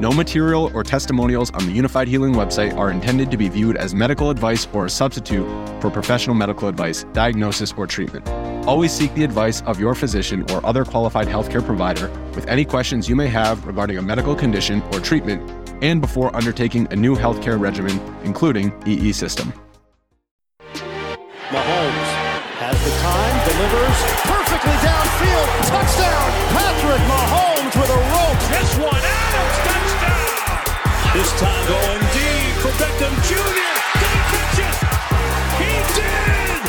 No material or testimonials on the Unifyd Healing website are intended to be viewed as medical advice or a substitute for professional medical advice, diagnosis, or treatment. Always seek the advice of your physician or other qualified healthcare provider with any questions you may have regarding a medical condition or treatment and before undertaking a new healthcare regimen, including EE system. Mahomes has the time, delivers perfectly downfield. Touchdown! Patrick Mahomes with a rope. This one, Adams! This time going deep for Beckham Jr. He did!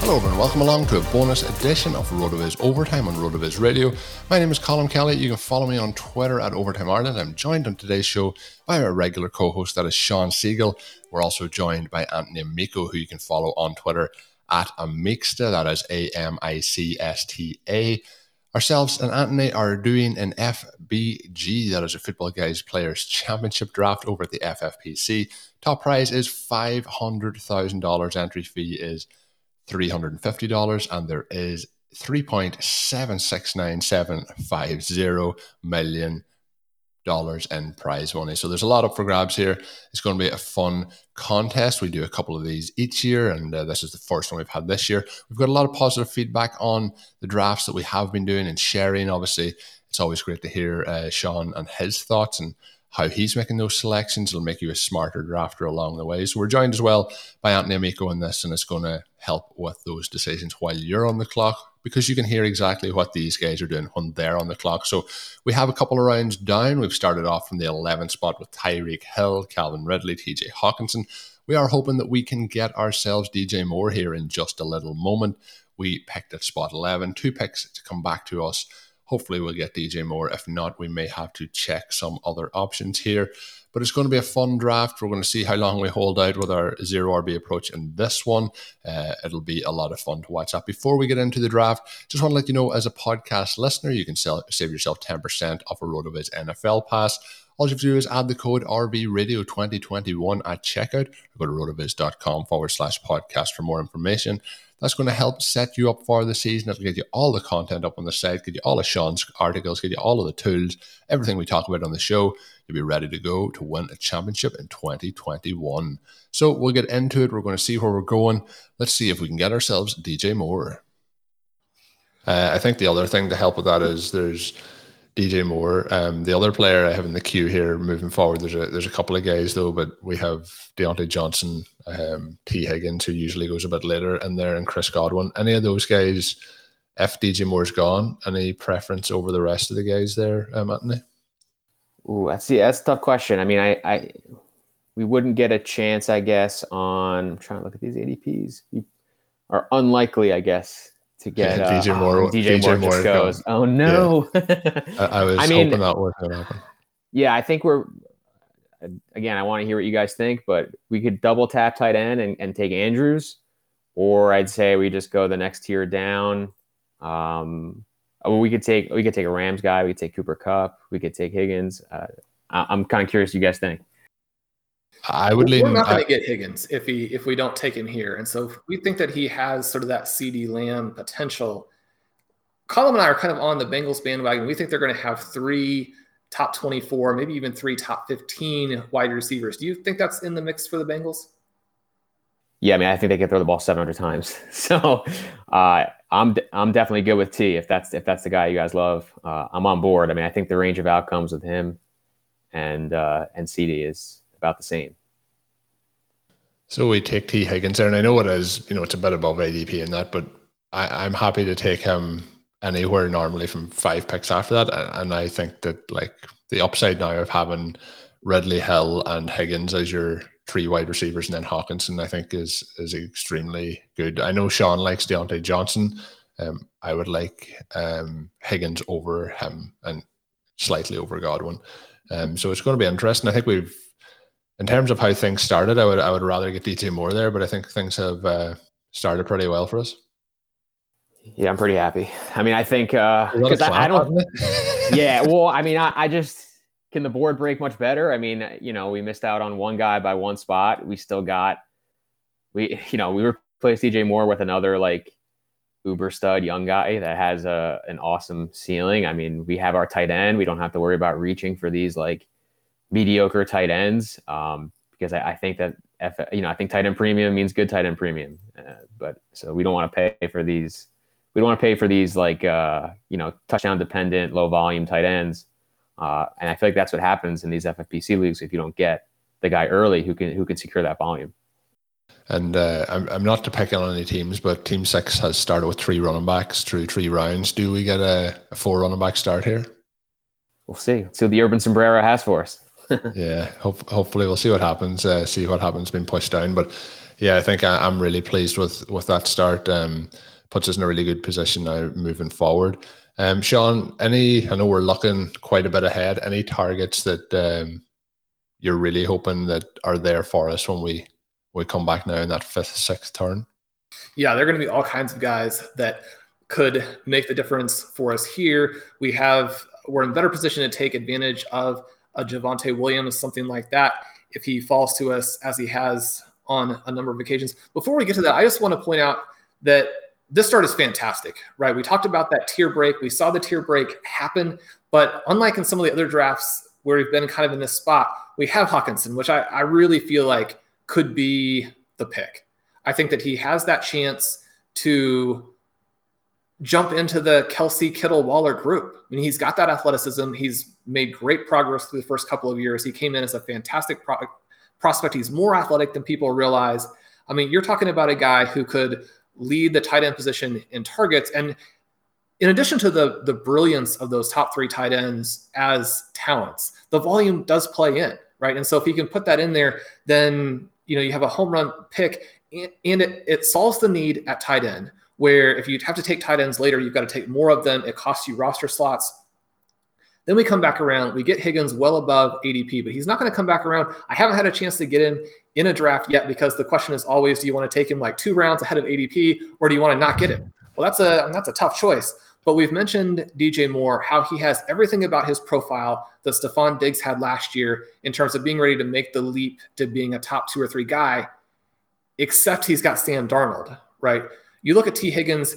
Hello, everyone. Welcome along to a bonus edition of RotoViz Overtime on RotoViz Radio. My name is Colm Kelly. You can follow me on Twitter at Overtime Ireland. I'm joined on today's show by our regular co-host, that is Shawn Siegele. We're also joined by Anthony Amico, who you can follow on Twitter at Amicsta. That is A M I C S T A. Ourselves and Anthony are doing an FBG, that is a Football Guys Players Championship draft over at the FFPC. Top prize is $500,000. Entry fee is $350, and there is 3.769750 million dollars in prize money. So there's a lot up for grabs here. It's going to be a fun contest. We do a couple of these each year, and uh, this is the first one we've had this year. We've got a lot of positive feedback on the drafts that we have been doing and sharing. Obviously, it's always great to hear uh, Shawn and his thoughts and how he's making those selections. It'll make you a smarter drafter along the way. So we're joined as well by Anthony Amico in this, and it's going to help with those decisions while you're on the clock because you can hear exactly what these guys are doing when they're on the clock. So we have a couple of rounds down. We've started off from the 11th spot with Tyreek Hill, Calvin Ridley, TJ Hockenson. We are hoping that we can get ourselves DJ Moore here in just a little moment. We picked at spot 11, two picks to come back to us. Hopefully, we'll get DJ Moore. If not, we may have to check some other options here. But it's going to be a fun draft. We're going to see how long we hold out with our zero RB approach in this one. Uh, it'll be a lot of fun to watch that. Before we get into the draft, just want to let you know as a podcast listener, you can sell, save yourself 10% off a RotoViz NFL pass. All you have to do is add the code RVRadio2021 at checkout or go to rotoviz.com forward slash podcast for more information. That's going to help set you up for the season. It'll get you all the content up on the site, get you all of Shawn's articles, get you all of the tools, everything we talk about on the show. You'll be ready to go to win a championship in 2021. So we'll get into it. We're going to see where we're going. Let's see if we can get ourselves DJ Moore. Uh, I think the other thing to help with that is there's DJ Moore. Um, the other player I have in the queue here moving forward, there's a there's a couple of guys though, but we have Diontae Johnson, um, Tee Higgins, who usually goes a bit later in there, and Chris Godwin. Any of those guys, if DJ Moore's gone, any preference over the rest of the guys there, um, Anthony? Ooh, that's the that's a tough question. I mean, I, I we wouldn't get a chance, I guess, on I'm trying to look at these ADPs. We are unlikely, I guess, to get Yeah, uh, DJ Moore- oh, DJ, DJ Moore, Moore goes. Oh no! I, I was I mean- hoping that to happen. yeah, I think we're again. I want to hear what you guys think, but we could double tap tight end and, and take Andrews, or I'd say we just go the next tier down. Um, I mean, we could take we could take a Rams guy. We could take Cooper Kupp. We could take Higgins. Uh, I, I'm kind of curious. You guys think? I would. We're not going to get Higgins if he if we don't take him here, and so we think that he has sort of that CeeDee Lamb potential. Colm and I are kind of on the Bengals bandwagon. We think they're going to have three top twenty four, maybe even three top fifteen wide receivers. Do you think that's in the mix for the Bengals? Yeah, I mean, I think they can throw the ball 700 times. So uh, I'm I'm definitely good with T if that's if that's the guy you guys love. Uh, I'm on board. I mean, I think the range of outcomes with him and uh, and CeeDee is about the same. So we take T Higgins there, and I know it is, you know, it's a bit above ADP in that, but I, I'm happy to take him anywhere normally from five picks after that. And I think that like the upside now of having Ridley Hill and Higgins as your three wide receivers and then Hockenson, I think is is extremely good. I know Shawn likes Diontae Johnson. Um, I would like um, Higgins over him and slightly over Godwin. Um, so it's going to be interesting. I think we've, in terms of how things started, I would I would rather get DJ Moore there, but I think things have uh, started pretty well for us. Yeah, I'm pretty happy. I mean, I think because uh, I, I, don't. yeah, well, I mean, I, I just can the board break much better. I mean, you know, we missed out on one guy by one spot. We still got we, you know, we replaced DJ Moore with another like uber stud young guy that has a an awesome ceiling. I mean, we have our tight end. We don't have to worry about reaching for these like mediocre tight ends um, because I, I think that F, you know I think tight end premium means good tight end premium. Uh, but so we don't want to pay for these we don't want to pay for these like uh, you know touchdown dependent low volume tight ends uh, and i feel like that's what happens in these ffpc leagues if you don't get the guy early who can who can secure that volume and uh, I'm, I'm not to pick on any teams, but Team Six has started with three running backs through three rounds. Do we get a, a four running back start here? We'll see. See what the Urban Sombrero has for us. yeah, hope, hopefully we'll see what happens. Uh, see what happens being pushed down, but yeah, I think I, am really pleased with with that start. Um, puts us in a really good position now moving forward. Um, Shawn, any? I know we're looking quite a bit ahead. Any targets that um, you're really hoping that are there for us when we we come back now in that fifth, sixth turn? Yeah, there are going to be all kinds of guys that could make the difference for us here. We have we're in better position to take advantage of a Javonte Williams, something like that, if he falls to us as he has on a number of occasions. Before we get to that, I just want to point out that this start is fantastic, right? We talked about that tier break. We saw the tier break happen, but unlike in some of the other drafts where we've been kind of in this spot, we have Hockenson, which I, I really feel like could be the pick. I think that he has that chance to jump into the Kelce Kittle Waller group. I mean, he's got that athleticism. He's made great progress through the first couple of years. He came in as a fantastic pro- prospect. He's more athletic than people realize. I mean, you're talking about a guy who could lead the tight end position in targets. And in addition to the, the brilliance of those top three tight ends as talents, the volume does play in, right? And so if he can put that in there, then you know you have a home run pick, and, and it, it solves the need at tight end. Where if you have to take tight ends later, you've got to take more of them. It costs you roster slots. Then we come back around. We get Higgins well above ADP, but he's not going to come back around. I haven't had a chance to get him in a draft yet because the question is always do you want to take him like two rounds ahead of ADP or do you want to not get him? Well, that's a that's a tough choice. But we've mentioned DJ Moore, how he has everything about his profile that Stefon Diggs had last year in terms of being ready to make the leap to being a top two or three guy, except he's got Sam Darnold, right? You look at T. Higgins,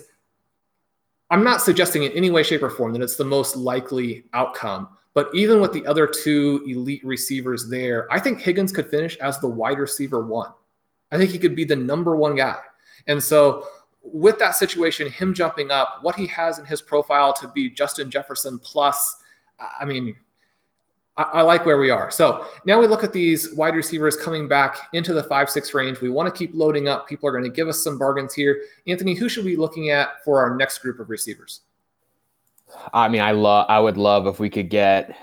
I'm not suggesting in any way, shape, or form that it's the most likely outcome. But even with the other two elite receivers there, I think Higgins could finish as the wide receiver one. I think he could be the number one guy. And so, with that situation, him jumping up, what he has in his profile to be Justin Jefferson plus, I mean, I, I, like where we are. So now we look at these wide receivers coming back into the five, six range. We want to keep loading up. People are going to give us some bargains here. Anthony, who should we be looking at for our next group of receivers? I mean, I love. I would love if we could get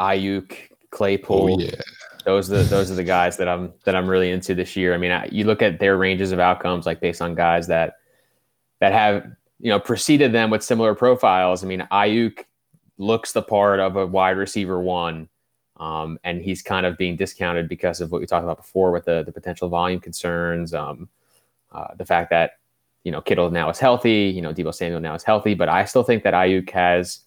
Aiyuk, Claypool. Oh, yeah. Those are the, those are the guys that I'm that I'm really into this year. I mean, I, you look at their ranges of outcomes, like based on guys that that have you know preceded them with similar profiles. I mean, Aiyuk looks the part of a wide receiver one, um, and he's kind of being discounted because of what we talked about before with the the potential volume concerns, um, uh, the fact that you know, Kittle now is healthy. You know, Deebo Samuel now is healthy, but I still think that Aiyuk has,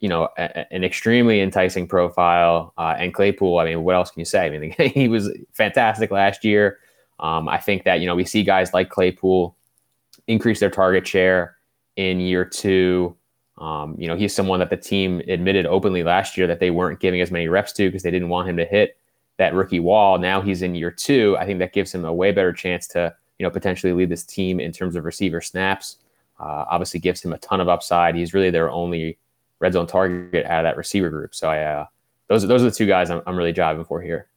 you know, a, an extremely enticing profile. Uh, and Claypool, I mean, what else can you say? I mean, he was fantastic last year. Um, I think that you know we see guys like Claypool increase their target share in year two. Um, you know, he's someone that the team admitted openly last year that they weren't giving as many reps to because they didn't want him to hit that rookie wall. Now he's in year two. I think that gives him a way better chance to you know, potentially lead this team in terms of receiver snaps. Uh, obviously, gives him a ton of upside. He's really their only red zone target out of that receiver group. So I, uh, those are those are the two guys I'm, I'm really driving for here.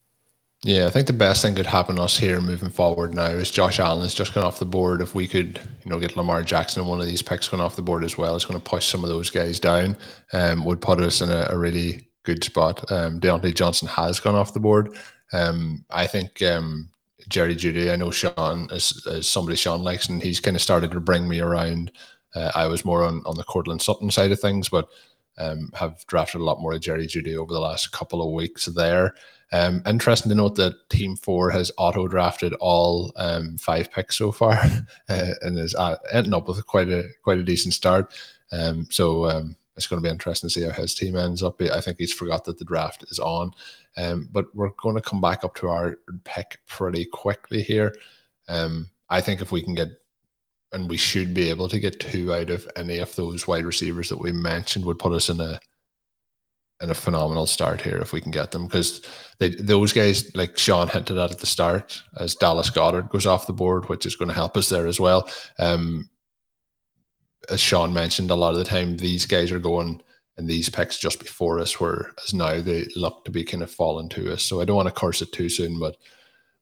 Yeah, I think the best thing could happen to us here moving forward now is Josh Allen has just gone off the board. If we could, you know, get Lamar Jackson and one of these picks going off the board as well, it's going to push some of those guys down. Um, would put us in a, a really good spot. Um, Diontae Johnson has gone off the board. Um, I think um, Jerry Jeudy. I know Shawn is, is, somebody Shawn likes, and he's kind of started to bring me around. Uh, I was more on, on the Courtland Sutton side of things, but um, have drafted a lot more of Jerry Jeudy over the last couple of weeks there. Um, interesting to note that Team Four has auto drafted all um, five picks so far, uh, and is uh, ending up with quite a quite a decent start. Um, so um, it's going to be interesting to see how his team ends up. I think he's forgot that the draft is on, um, but we're going to come back up to our pick pretty quickly here. Um, I think if we can get, and we should be able to get two out of any of those wide receivers that we mentioned, would put us in a in a phenomenal start here if we can get them because they those guys like Shawn hinted at at the start as Dallas Goedert goes off the board, which is going to help us there as well. Um, as Shawn mentioned, a lot of the time these guys are going and these picks just before us, whereas now they look to be kind of falling to us. So I don't want to curse it too soon, but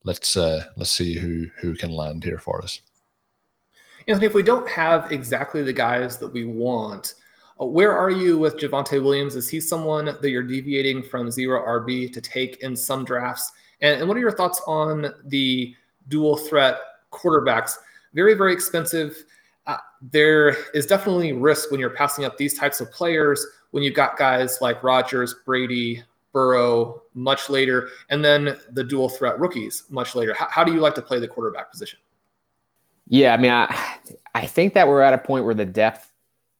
let's uh, let's see who who can land here for us. Anthony, if we don't have exactly the guys that we want, where are you with Javonte Williams? Is he someone that you're deviating from zero RB to take in some drafts? And, and what are your thoughts on the dual threat quarterbacks? Very, very expensive. Uh, there is definitely risk when you're passing up these types of players when you've got guys like Rodgers, Brady, Burrow much later, and then the dual threat rookies much later. How, how do you like to play the quarterback position? Yeah, I mean, I, I think that we're at a point where the depth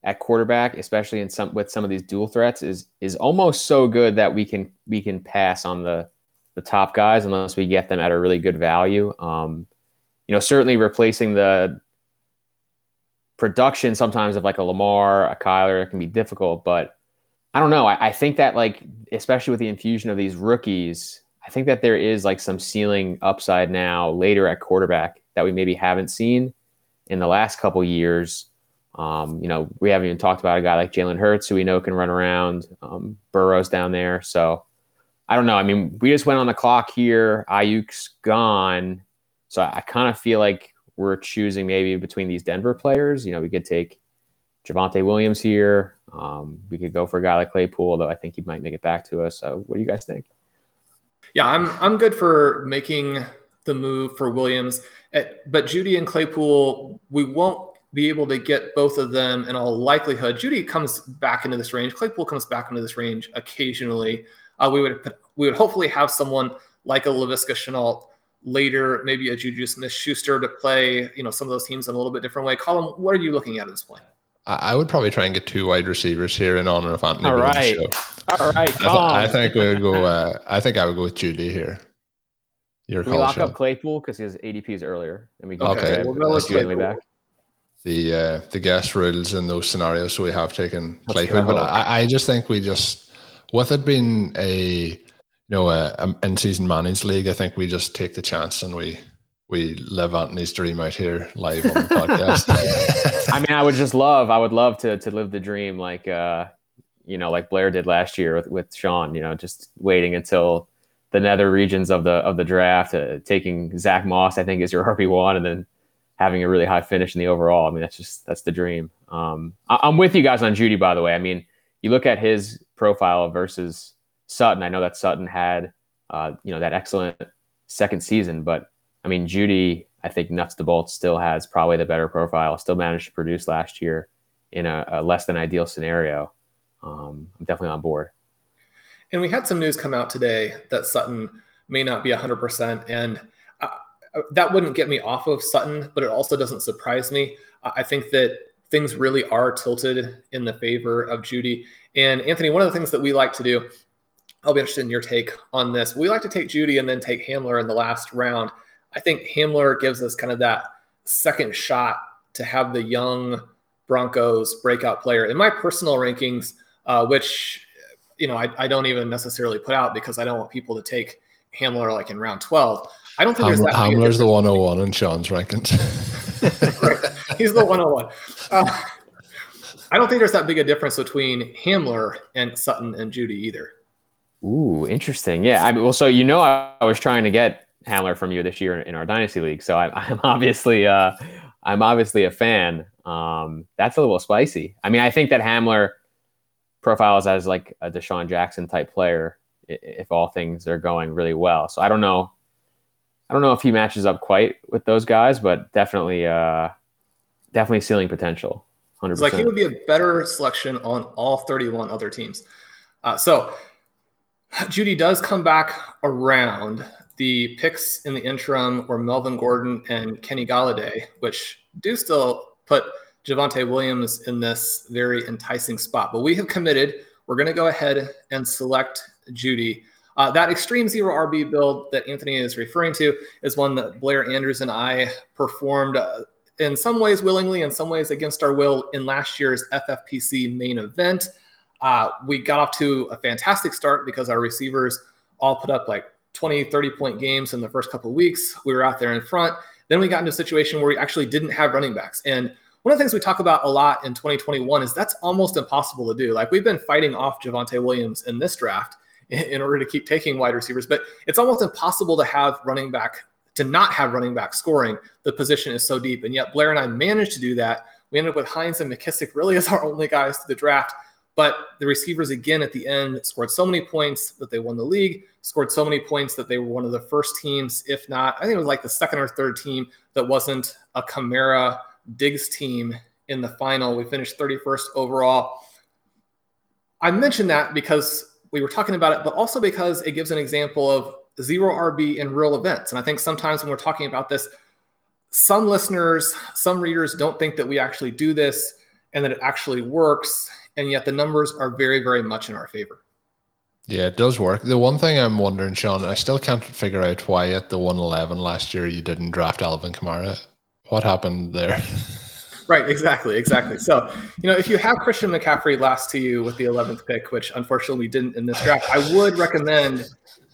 at quarterback, especially in some with some of these dual threats, is is almost so good that we can we can pass on the the top guys unless we get them at a really good value. Um, you know, certainly replacing the production sometimes of like a Lamar, a Kyler can be difficult, but I don't know. I, I, think that like, especially with the infusion of these rookies, I think that there is like some ceiling upside now later at quarterback that we maybe haven't seen in the last couple years. Um, you know, we haven't even talked about a guy like Jalen Hurts, who we know can run around. Um, Burrow's down there, so I don't know. I mean, we just went on the clock here. Aiyuk's gone, so I, I kind of feel like we're choosing maybe between these Denver players. You know, we could take Javonte Williams here. Um, we could go for a guy like Claypool, though I think he might make it back to us. So, what do you guys think? Yeah, I'm I'm good for making the move for Williams, eh, but Jeudy and Claypool, we won't be able to get both of them in all likelihood. Jeudy comes back into this range. Claypool comes back into this range occasionally. Uh, we would we would hopefully have someone like a Laviska Shenault later, maybe a Juju Smith Schuster to play, you know, some of those teams in a little bit different way. Colm, what are you looking at at this point? I would probably try and get two wide receivers here in honor of Anthony. All right, all right. I, th- I, think we would go. Uh, I think I would go with Jeudy here. Your Can we lock up Claypool because his ADP is earlier, and we can okay. We'll go with Claypool. back. The uh, the guest rules in those scenarios, so we have taken Claypool. But I, I just think we just with it being a you know, a, a in-season managed league, I think we just take the chance and we we live Anthony's dream out here live on the podcast. I mean, I would just love, I would love to to live the dream like uh, you know, like Blair did last year with, with Shawn. You know, just waiting until the nether regions of the of the draft, uh, taking Zach Moss, I think, is your RB one, and then having a really high finish in the overall. I mean, that's just that's the dream. Um, I, am with you guys on Jeudy, by the way. I mean, you look at his profile versus Sutton. I know that Sutton had, uh, you know, that excellent second season, but I mean, Jeudy, I think nuts to bolts still has probably the better profile. Still managed to produce last year in a, a less than ideal scenario. Um, I'm definitely on board. And we had some news come out today that Sutton may not be 100%. And that wouldn't get me off of Sutton, but it also doesn't surprise me. I think that things really are tilted in the favor of Jeudy. And Anthony, one of the things that we like to do I'll be interested in your take on this. We like to take Jeudy and then take Hamler in the last round. I think Hamler gives us kind of that second shot to have the young Broncos breakout player. In my personal rankings, uh, which you know I, I, don't even necessarily put out because I don't want people to take Hamler like in round 12. I don't think Ham- there's that. Hamler's the 101 in Shawn's rankings. He's the 101. Uh, I don't think there's that big a difference between Hamler and Sutton and Jeudy either. Ooh, interesting. Yeah. I mean, well, so you know, I, I was trying to get Hamler from you this year in, our dynasty league, so I'm, I'm obviously uh, I'm obviously a fan. Um, that's a little spicy. I mean, I think that Hamler profiles as like a DeSean Jackson type player if all things are going really well. So I don't know. I don't know if he matches up quite with those guys, but definitely, uh, definitely ceiling potential. Hundred percent. Like he would be a better selection on all 31 other teams. Uh, so Jeudy does come back around. The picks in the interim were Melvin Gordon and Kenny Golladay, which do still put Javonte Williams in this very enticing spot. But we have committed. We're going to go ahead and select Jeudy. Uh, that extreme zero RB build that Anthony is referring to is one that Blair Andrews and I performed uh, in some ways willingly, in some ways against our will in last year's FFPC main event. Uh, we got off to a fantastic start because our receivers all put up like 20, 30 point games in the first couple weeks. We were out there in front. Then we got into a situation where we actually didn't have running backs. And one of the things we talk about a lot in 2021 is that's almost impossible to do. Like we've been fighting off Javonte Williams in this draft in, order to keep taking wide receivers, but it's almost impossible to have running back to not have running back scoring. The position is so deep. And yet Blair and I managed to do that. We ended up with Hines and McKissick really as our only guys to the draft. But the receivers, again, at the end, scored so many points that they won the league, scored so many points that they were one of the first teams, if not, I think it was like the second or third team that wasn't a Kamara Diggs team in the final. We finished 31st overall. I mentioned that because we were talking about it, but also because it gives an example of zero RB in real events. And I think sometimes when we're talking about this, some listeners, some readers don't think that we actually do this and that it actually works. And yet the numbers are very, very much in our favor. Yeah, it does work. The one thing I'm wondering, Shawn, I still can't figure out why at the 111 last year you didn't draft Alvin Kamara. What happened there? Right, exactly, exactly. So, you know, if you have Christian McCaffrey last to you with the 11th pick, which unfortunately we didn't in this draft, I would recommend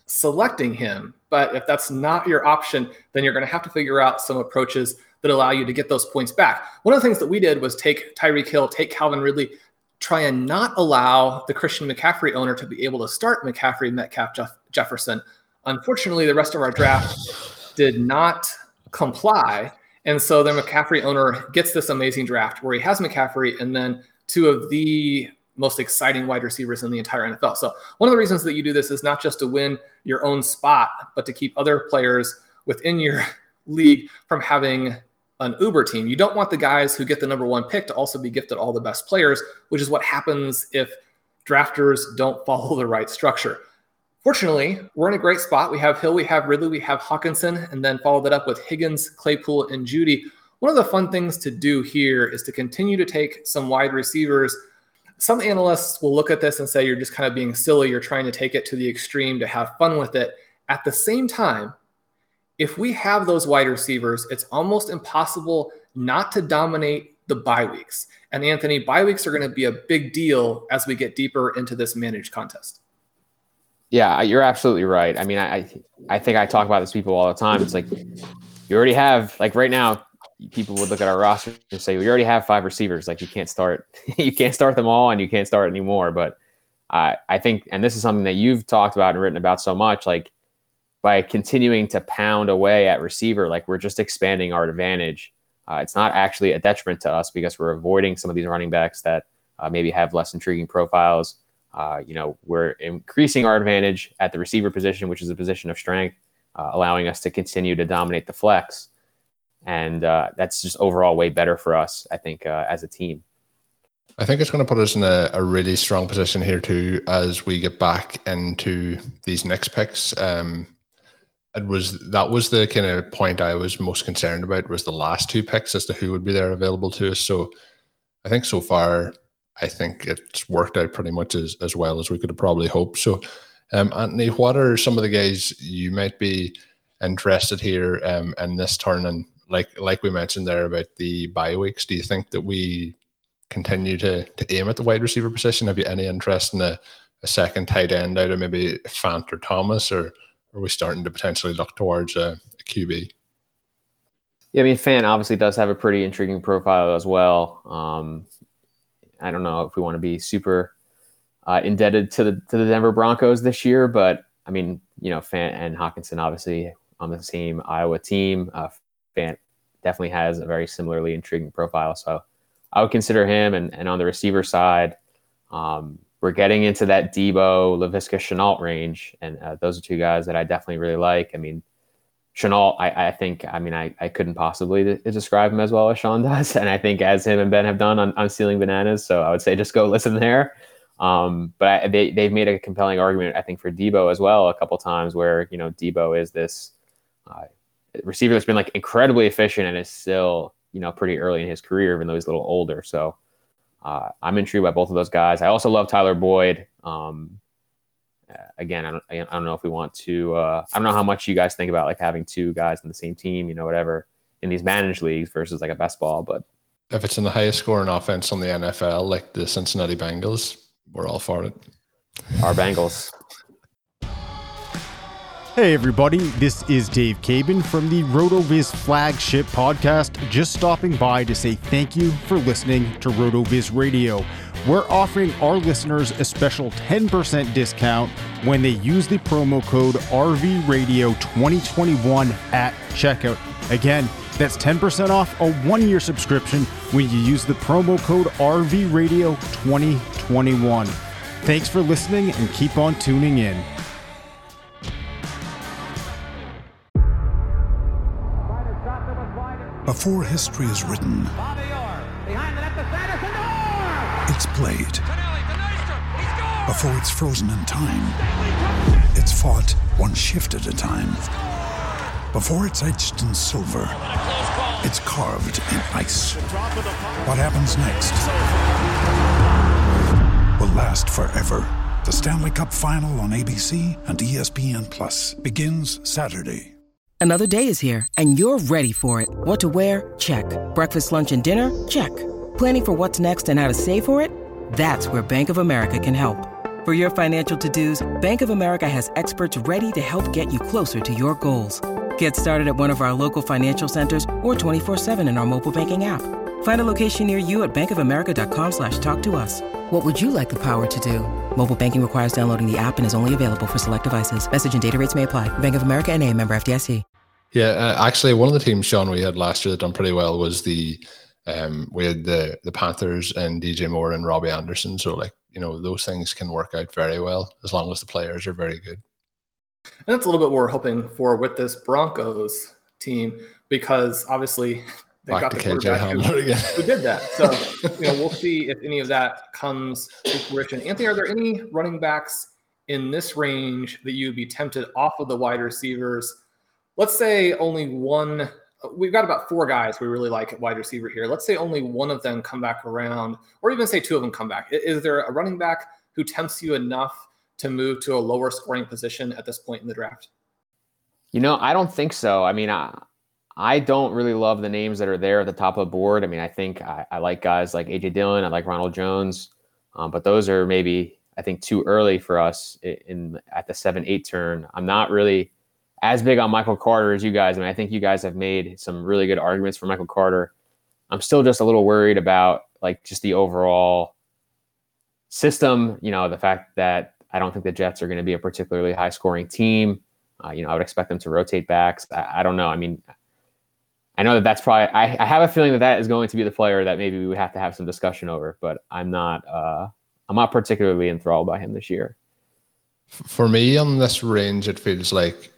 selecting him. But if that's not your option, then you're going to have to figure out some approaches that allow you to get those points back. One of the things that we did was take Tyreek Hill, take Calvin Ridley, try and not allow the Christian McCaffrey owner to be able to start McCaffrey, Metcalf, Jeff- Jefferson. Unfortunately, the rest of our draft did not comply. And so the McCaffrey owner gets this amazing draft where he has McCaffrey and then two of the most exciting wide receivers in the entire NFL. So one of the reasons that you do this is not just to win your own spot, but to keep other players within your league from having an Uber team. You don't want the guys who get the number one pick to also be gifted all the best players, which is what happens if drafters don't follow the right structure. Fortunately, we're in a great spot. We have Hill, we have Ridley, we have Hockenson, and then followed that up with Higgins, Claypool, and Jeudy. One of the fun things to do here is to continue to take some wide receivers. Some analysts will look at this and say you're just kind of being silly. You're trying to take it to the extreme to have fun with it. At the same time, if we have those wide receivers, it's almost impossible not to dominate the bye weeks. And Anthony, bye weeks are going to be a big deal as we get deeper into this managed contest. Yeah, you're absolutely right. I mean, I I think I talk about this people all the time. It's like you already have like right now, people would look at our roster and say, "We already have five receivers. Like you can't start, you can't start them all, and you can't start anymore." But I I think, and this is something that you've talked about and written about so much, like by continuing to pound away at receiver, like we're just expanding our advantage. Uh, it's not actually a detriment to us because we're avoiding some of these running backs that uh, maybe have less intriguing profiles. Uh, you know, we're increasing our advantage at the receiver position, which is a position of strength, uh, allowing us to continue to dominate the flex. And uh, that's just overall way better for us, I think, uh, as a team. I think it's going to put us in a, a, really strong position here too as we get back into these next picks. Um, it was that was the kind of point I was most concerned about was the last two picks as to who would be there available to us. So I think so far, I think it's worked out pretty much as, as well as we could have probably hoped. So, um, Anthony, what are some of the guys you might be interested here um, in this turn? And like like we mentioned there about the bye weeks, do you think that we continue to to aim at the wide receiver position? Have you any interest in a, a second tight end out of maybe Fant or Thomas, or are we starting to potentially look towards a, a QB? Yeah, I mean, Fant obviously does have a pretty intriguing profile as well. Um, I don't know if we want to be super uh, indebted to the to the Denver Broncos this year. But I mean, you know, Fant and Hockenson obviously on the same Iowa team. Uh, Fant definitely has a very similarly intriguing profile, so I would consider him. And and on the receiver side, um, we're getting into that Deebo Laviska, Shenault range, and uh, those are two guys that I definitely really like. I mean, Shenault, I, I think, I mean, I, I couldn't possibly describe him as well as Shawn does. And I think as him and Ben have done on, on Stealing Bananas. So I would say just go listen there. Um, but I, they, they've made a compelling argument, I think, for Deebo as well a couple times where, you know, Deebo is this uh, receiver that's been like incredibly efficient and is still, you know, pretty early in his career, even though he's a little older. So uh, I'm intrigued by both of those guys. I also love Tyler Boyd. Um, again, I don't, I don't know if we want to. Uh, I don't know how much you guys think about like having two guys in the same team, you know, whatever, in these managed leagues versus like a best ball. But if it's in the highest scoring offense on the NFL, like the Cincinnati Bengals, we're all for it. Our Bengals. Hey, everybody, this is Dave Caban from the RotoViz flagship podcast. Just stopping by to say thank you for listening to RotoViz Radio. We're offering our listeners a special 10% discount when they use the promo code RVRadio2021 at checkout. Again, that's 10% off a one year subscription when you use the promo code RVRadio2021. Thanks for listening and keep on tuning in. Before history is written, it's played. Before it's frozen in time, it's fought one shift at a time. Before it's etched in silver, it's carved in ice. What happens next will last forever. The Stanley Cup Final on ABC and ESPN Plus begins Saturday. Another day is here, and you're ready for it. What to wear? Check. Breakfast, lunch, and dinner? Check. Planning for what's next and how to save for it? That's where Bank of America can help. For your financial to-dos, Bank of America has experts ready to help get you closer to your goals. Get started at one of our local financial centers or 24-7 in our mobile banking app. Find a location near you at bankofamerica.com slash talk to us. What would you like the power to do? Mobile banking requires downloading the app and is only available for select devices. Message and data rates may apply. Bank of America and a member FDIC. Yeah, uh, actually, one of the teams, Shawn, we had last year that done pretty well was the um, we had the the Panthers and DJ Moore and Robbie Anderson. So like you know those things can work out very well as long as the players are very good. And that's a little bit what we're hoping for with this Broncos team because obviously they Back got the quarterback who, who did that. So you know we'll see if any of that comes to fruition. Anthony, are there any running backs in this range that you would be tempted off of the wide receivers? Let's say only one. We've got about four guys we really like at wide receiver here. Let's say only one of them come back around, or even say two of them come back. Is there a running back who tempts you enough to move to a lower scoring position at this point in the draft? You know, I don't think so. I mean, I, I don't really love the names that are there at the top of the board. I mean, I think I, I like guys like AJ Dillon, I like Ronald Jones, um, but those are maybe I think too early for us in, in at the seven eight turn. I'm not really as big on Michael Carter as you guys. I mean, I think you guys have made some really good arguments for Michael Carter. I'm still just a little worried about like just the overall system. You know, the fact that I don't think the Jets are going to be a particularly high scoring team. Uh, you know, I would expect them to rotate backs. I, I, don't know. I mean, I know that that's probably. I, I, have a feeling that that is going to be the player that maybe we would have to have some discussion over. But I'm not. Uh, I'm not particularly enthralled by him this year. For me, on this range, it feels like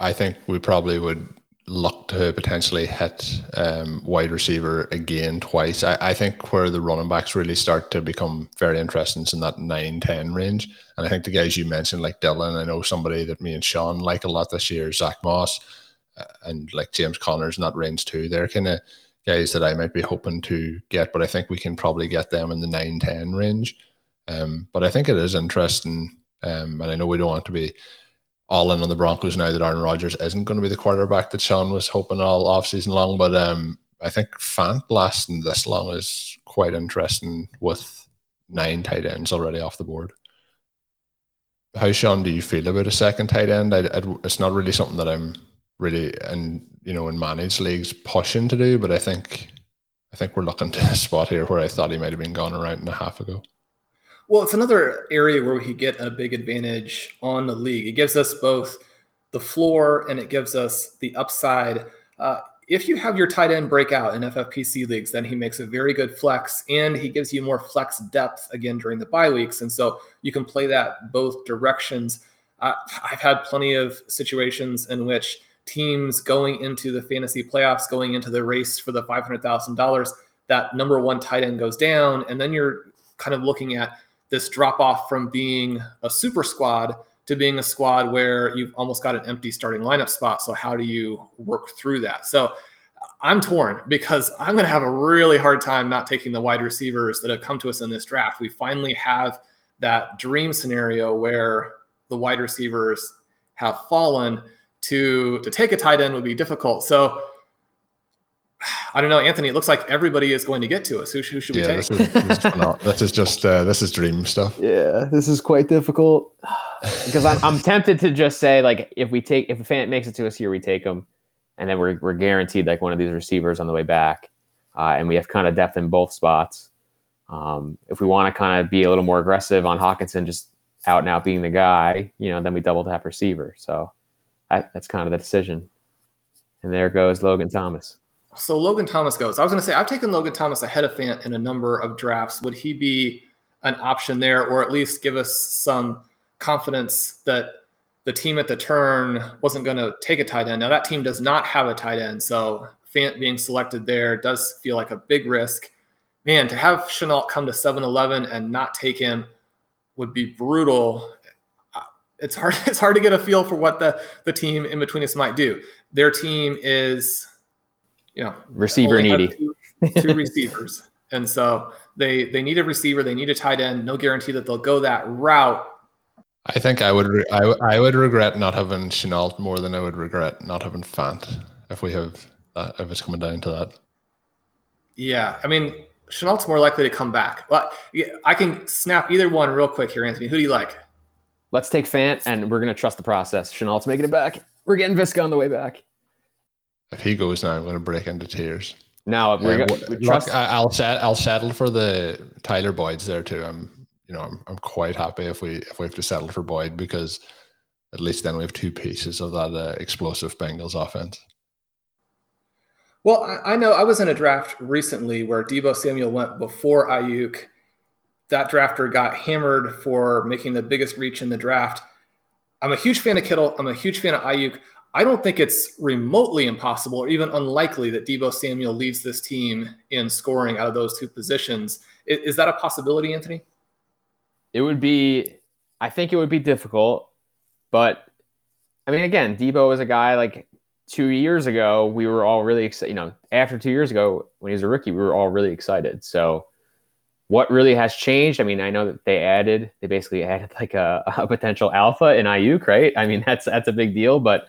I think we probably would look to potentially hit um, wide receiver again twice. I, I, think where the running backs really start to become very interesting is in that 9 10 range. And I think the guys you mentioned, like Dillon, I know somebody that me and Shawn like a lot this year, Zach Moss, uh, and like James Connors in that range too. They're kind of guys that I might be hoping to get, but I think we can probably get them in the 9 10 range. Um, but I think it is interesting. Um, and I know we don't want to be all in on the Broncos now that Aaron Rodgers isn't going to be the quarterback that Shawn was hoping all offseason long. But um, I think Fant lasting this long is quite interesting with nine tight ends already off the board. How, Shawn, do you feel about a second tight end? I, I, it's not really something that I'm really, and you know, in managed leagues pushing to do, but I think, I think we're looking to a spot here where I thought he might have been gone a round and a half ago. Well, it's another area where we get a big advantage on the league. It gives us both the floor and it gives us the upside. Uh, if you have your tight end breakout in FFPC leagues, then he makes a very good flex and he gives you more flex depth again during the bye weeks. And so you can play that both directions. Uh, I've had plenty of situations in which teams going into the fantasy playoffs, going into the race for the $500,000, that number one tight end goes down. And then you're kind of looking at this drop off from being a super squad to being a squad where you've almost got an empty starting lineup spot. So how do you work through that? So I'm torn because I'm going to have a really hard time not taking the wide receivers that have come to us in this draft. We finally have that dream scenario where the wide receivers have fallen to to take a tight end would be difficult. So I don't know, Anthony. It looks like everybody is going to get to us. Who, who should we yeah, take? This is, this, is, this is just uh, this is dream stuff. Yeah, this is quite difficult because I'm, I'm tempted to just say like if we take if a fan makes it to us here, we take them, and then we're we're guaranteed like one of these receivers on the way back, uh, and we have kind of depth in both spots. Um, if we want to kind of be a little more aggressive on Hockenson, just out and out being the guy, you know, then we double tap receiver. So that, that's kind of the decision. And there goes Logan Thomas. So Logan Thomas goes. I was going to say I've taken Logan Thomas ahead of Fant in a number of drafts. Would he be an option there, or at least give us some confidence that the team at the turn wasn't going to take a tight end? Now that team does not have a tight end, so Fant being selected there does feel like a big risk. Man, to have Shenault come to 7-Eleven and not take him would be brutal. It's hard. It's hard to get a feel for what the the team in between us might do. Their team is you know receiver needy. two, two receivers. And so they they need a receiver they need a tight end. No guarantee that they'll go that route. I think i would re- I, w- I would regret not having Shenault more than i would regret not having fant if we have that if it's coming down to that. Yeah i mean Shenault's more likely to come back. But i can snap either one real quick here anthony. Who do you like? Let's take fant and we're going to trust the process. Shenault's making it back. We're getting Viska on the way back if he goes now, I'm going to break into tears. No, we're um, we trust- look, I'll set, I'll settle for the Tyler Boyd's there too. I'm, you know, I'm, I'm quite happy if we if we have to settle for Boyd because at least then we have two pieces of that uh, explosive Bengals offense. Well, I, I, know I was in a draft recently where Deebo Samuel went before Aiyuk. That drafter got hammered for making the biggest reach in the draft. I'm a huge fan of Kittle. I'm a huge fan of Aiyuk. I don't think it's remotely impossible or even unlikely that Deebo Samuel leads this team in scoring out of those two positions. Is, is, that a possibility, Anthony? It would be, I think it would be difficult, but I mean, again, Deebo is a guy like two years ago, we were all really excited. You know, after two years ago, when he was a rookie, we were all really excited. So, what really has changed? I mean, I know that they added, they basically added like a, a potential alpha in Aiyuk, right? I mean, that's that's a big deal, but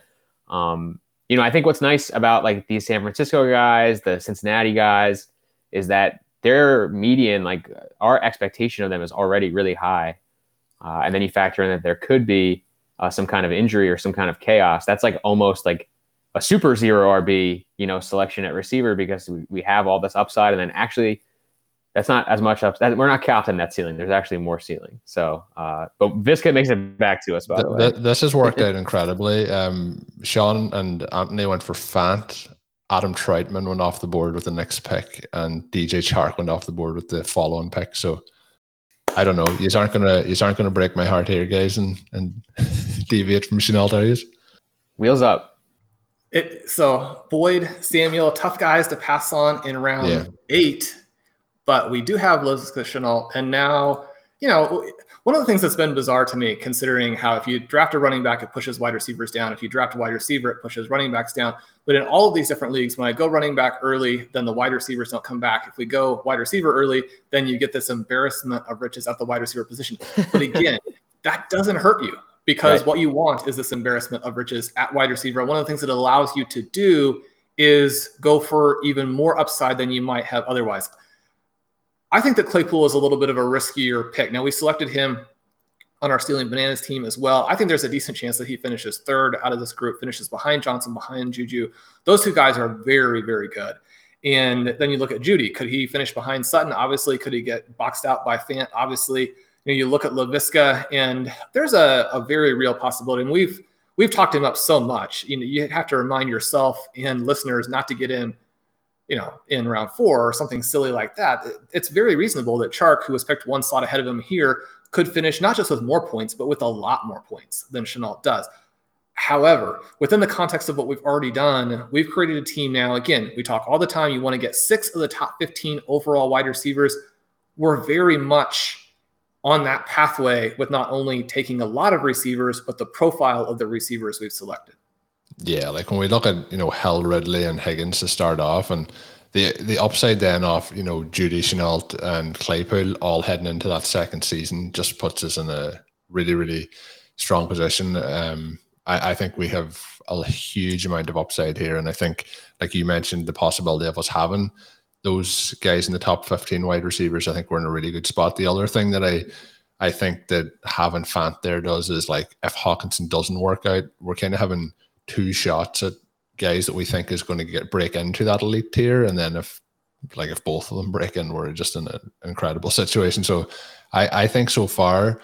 um, you know, I think what's nice about like these San Francisco guys, the Cincinnati guys, is that their median, like our expectation of them, is already really high. Uh, and then you factor in that there could be uh, some kind of injury or some kind of chaos. That's like almost like a super zero RB, you know, selection at receiver because we, we have all this upside. And then actually, that's not as much up. We're not counting that ceiling. There's actually more ceiling. So, uh, but Viska makes it back to us. By the, the way, this has worked out incredibly. Um, Shawn and Anthony went for Fant. Adam Trautman went off the board with the next pick, and DJ Chark went off the board with the following pick. So, I don't know. You aren't gonna you aren't gonna break my heart here, guys, and and deviate from Shenault areas. Wheels up. It so Boyd, Samuel, tough guys to pass on in round yeah. eight but we do have Laviska Shenault. And now, you know, one of the things that's been bizarre to me, considering how if you draft a running back, it pushes wide receivers down. If you draft a wide receiver, it pushes running backs down. But in all of these different leagues, when I go running back early, then the wide receivers don't come back. If we go wide receiver early, then you get this embarrassment of riches at the wide receiver position. But again, that doesn't hurt you because right. what you want is this embarrassment of riches at wide receiver. One of the things it allows you to do is go for even more upside than you might have otherwise. I think that Claypool is a little bit of a riskier pick. Now we selected him on our Stealing Bananas team as well. I think there's a decent chance that he finishes third out of this group, finishes behind Johnson, behind Juju. Those two guys are very, very good. And then you look at Jeudy. Could he finish behind Sutton? Obviously. Could he get boxed out by Fant? Obviously. You know, you look at Laviska, and there's a, a very real possibility. And we've we've talked him up so much. You know, you have to remind yourself and listeners not to get in, you know, in round four or something silly like that. It's very reasonable that Chark, who was picked one slot ahead of him here, could finish not just with more points, but with a lot more points than Shenault does. However, within the context of what we've already done, we've created a team now. Again, we talk all the time. You want to get six of the top 15 overall wide receivers. We're very much on that pathway with not only taking a lot of receivers, but the profile of the receivers we've selected. Yeah, like when we look at you know Hill, Ridley, and Higgins to start off, and the the upside then of you know Jeudy Shenault and Claypool all heading into that second season just puts us in a really really strong position. Um, I, I think we have a huge amount of upside here. And I think, like you mentioned, the possibility of us having those guys in the top 15 wide receivers, I think we're in a really good spot. The other thing that I I think that having Fant there does is like if Hockenson doesn't work out, we're kind of having two shots at guys that we think is going to get break into that elite tier. And then if like if both of them break in, we're just in an incredible situation. So I, I think so far,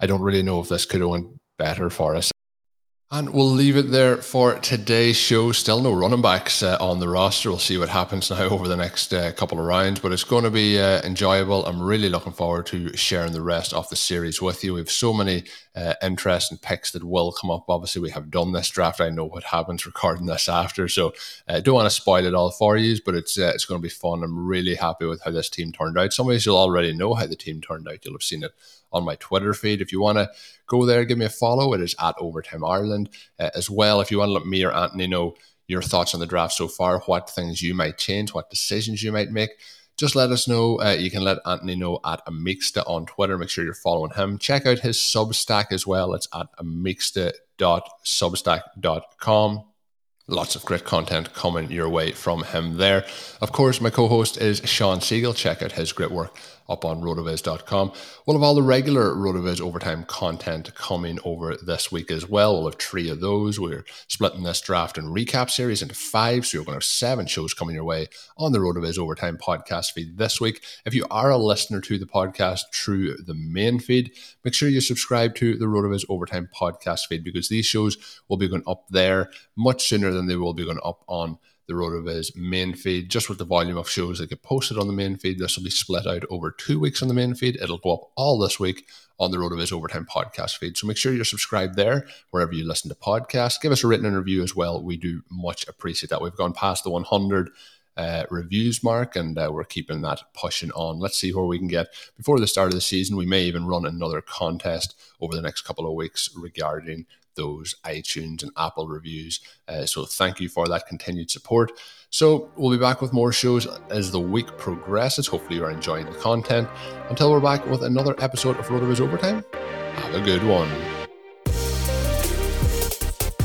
I don't really know if this could have went better for us. And we'll leave it there for today's show. Still no running backs uh, on the roster. We'll see what happens now over the next uh, couple of rounds, but it's going to be uh, enjoyable. I'm really looking forward to sharing the rest of the series with you. We have so many uh, interesting picks that will come up. Obviously, we have done this draft. I know what happens recording this after, so I uh, don't want to spoil it all for you, but it's uh, it's going to be fun. I'm really happy with how this team turned out. Some of you will already know how the team turned out. You'll have seen it on my Twitter feed. If you want to go there, give me a follow. It is at Overtime Ireland uh, as well. If you want to let me or Anthony know your thoughts on the draft so far, what things you might change, what decisions you might make, just let us know. Uh, you can let Anthony know at Amicsta on Twitter. Make sure you're following him. Check out his Substack as well. It's at amicsta.substack.com. Lots of great content coming your way from him there. Of course, my co host is Shawn Siegele. Check out his great work up on rotoviz.com. We'll have all the regular Rotoviz overtime content coming over this week as well. We'll have three of those. We're splitting this draft and recap series into five, so you're going to have seven shows coming your way on the Rotoviz overtime podcast feed this week. If you are a listener to the podcast through the main feed, make sure you subscribe to the Rotoviz overtime podcast feed because these shows will be going up there much sooner than they will be going up on the RotoViz main feed. Just with the volume of shows that get posted on the main feed, this will be split out over two weeks on the main feed. It'll go up all this week on the RotoViz Overtime podcast feed. So make sure you're subscribed there wherever you listen to podcasts. Give us a written review as well. We do much appreciate that. We've gone past the 100 uh, reviews mark, and uh, we're keeping that pushing on. Let's see where we can get before the start of the season. We may even run another contest over the next couple of weeks regarding those iTunes and Apple reviews. Uh, so thank you for that continued support. So we'll be back with more shows as the week progresses. Hopefully you're enjoying the content. Until we're back with another episode of RotoViz Overtime, have a good one.